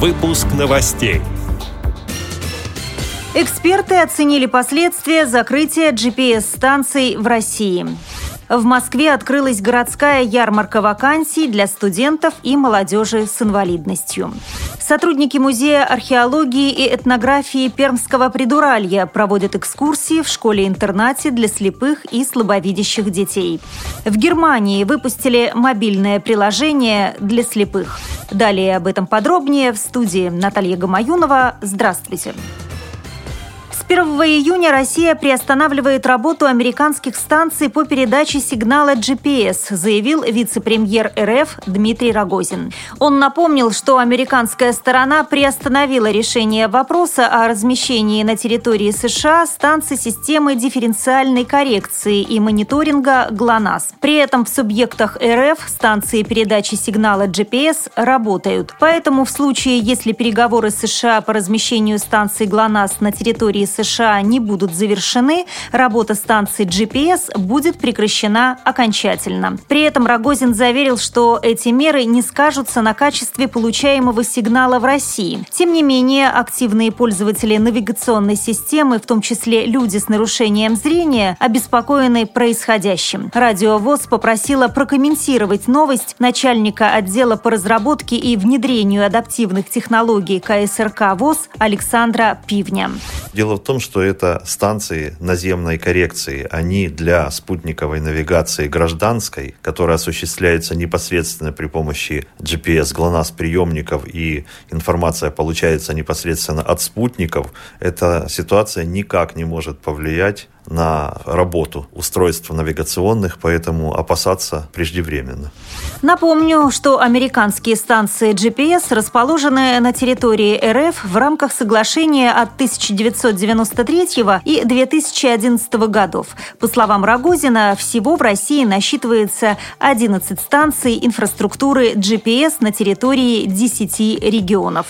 Выпуск новостей. Эксперты оценили последствия закрытия GPS-станций в России. В Москве открылась городская ярмарка вакансий для студентов и молодежи с инвалидностью. Сотрудники Музея археологии и этнографии Пермского придуралья проводят экскурсии в школе-интернате для слепых и слабовидящих детей. В Германии выпустили мобильное приложение для слепых. Далее об этом подробнее в студии Наталья Гамаюнова. Здравствуйте. Здравствуйте. С 1 июня Россия приостанавливает работу американских станций по передаче сигнала GPS, заявил вице-премьер РФ Дмитрий Рогозин. Он напомнил, что американская сторона приостановила решение вопроса о размещении на территории США станций системы дифференциальной коррекции и мониторинга ГЛОНАСС. При этом в субъектах РФ станции передачи сигнала GPS работают. Поэтому в случае, если переговоры США по размещению станций ГЛОНАСС на территории США не будут завершены, работа станции GPS будет прекращена окончательно. При этом Рогозин заверил, что эти меры не скажутся на качестве получаемого сигнала в России. Тем не менее, активные пользователи навигационной системы, в том числе люди с нарушением зрения, обеспокоены происходящим. Радио ВОЗ попросила прокомментировать новость начальника отдела по разработке и внедрению адаптивных технологий КСРК ВОЗ Александра Пивня. Дело в том, что это станции наземной коррекции. Они для спутниковой навигации гражданской, которая осуществляется непосредственно при помощи GPS, ГЛОНАСС приемников и информация получается непосредственно от спутников, эта ситуация никак не может повлиять на работу устройств навигационных, поэтому опасаться преждевременно. Напомню, что американские станции GPS расположены на территории РФ в рамках соглашения от 1993 и 2011 годов. По словам Рогозина, всего в России насчитывается 11 станций инфраструктуры GPS на территории 10 регионов.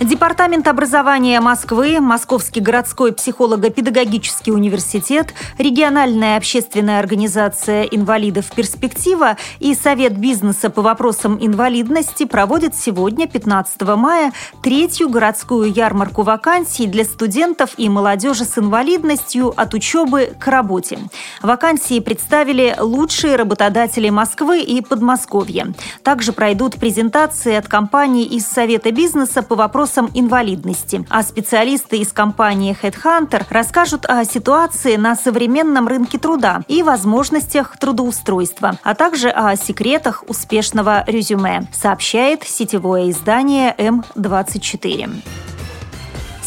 Департамент образования Москвы, Московский городской психолого-педагогический университет, региональная общественная организация инвалидов «Перспектива» и Совет бизнеса по вопросам инвалидности проводят сегодня, 15 мая, третью городскую ярмарку вакансий для студентов и молодежи с инвалидностью от учебы к работе. Вакансии представили лучшие работодатели Москвы и Подмосковья. Также пройдут презентации от компаний из Совета бизнеса по вопросам вопросам инвалидности. А специалисты из компании Headhunter расскажут о ситуации на современном рынке труда и возможностях трудоустройства, а также о секретах успешного резюме, сообщает сетевое издание М24.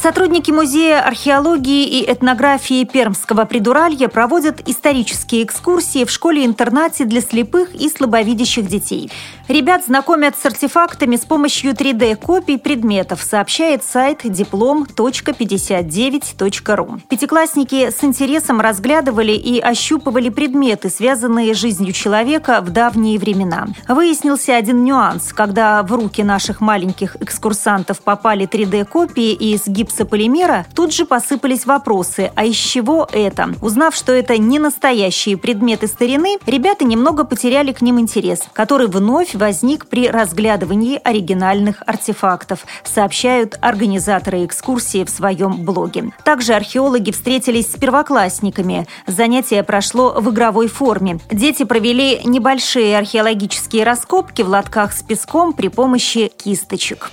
Сотрудники Музея археологии и этнографии Пермского придуралья проводят исторические экскурсии в школе-интернате для слепых и слабовидящих детей. Ребят знакомят с артефактами с помощью 3D-копий предметов, сообщает сайт диплом.59.ру. Пятиклассники с интересом разглядывали и ощупывали предметы, связанные с жизнью человека в давние времена. Выяснился один нюанс. Когда в руки наших маленьких экскурсантов попали 3D-копии из гипса гипсополимера, тут же посыпались вопросы, а из чего это? Узнав, что это не настоящие предметы старины, ребята немного потеряли к ним интерес, который вновь возник при разглядывании оригинальных артефактов, сообщают организаторы экскурсии в своем блоге. Также археологи встретились с первоклассниками. Занятие прошло в игровой форме. Дети провели небольшие археологические раскопки в лотках с песком при помощи кисточек.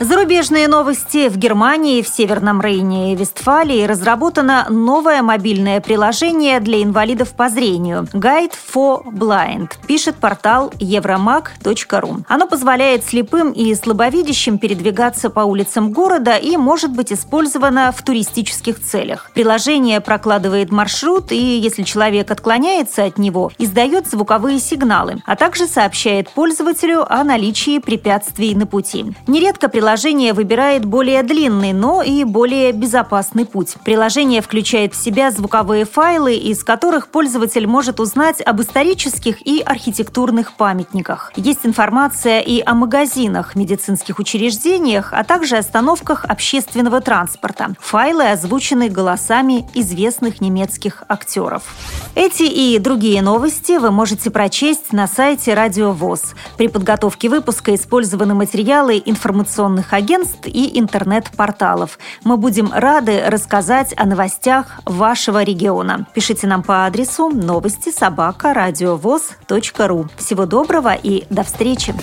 Зарубежные новости. В Германии, в Северном Рейне и Вестфалии разработано новое мобильное приложение для инвалидов по зрению Guide for Blind, пишет портал euromag.ru. Оно позволяет слепым и слабовидящим передвигаться по улицам города и может быть использовано в туристических целях. Приложение прокладывает маршрут и, если человек отклоняется от него, издает звуковые сигналы, а также сообщает пользователю о наличии препятствий на пути. Нередко приложение приложение выбирает более длинный, но и более безопасный путь. Приложение включает в себя звуковые файлы, из которых пользователь может узнать об исторических и архитектурных памятниках. Есть информация и о магазинах, медицинских учреждениях, а также остановках общественного транспорта. Файлы озвучены голосами известных немецких актеров. Эти и другие новости вы можете прочесть на сайте Радио ВОЗ. При подготовке выпуска использованы материалы информационных агентств и интернет-порталов. Мы будем рады рассказать о новостях вашего региона. Пишите нам по адресу новости собака ру. Всего доброго и до встречи!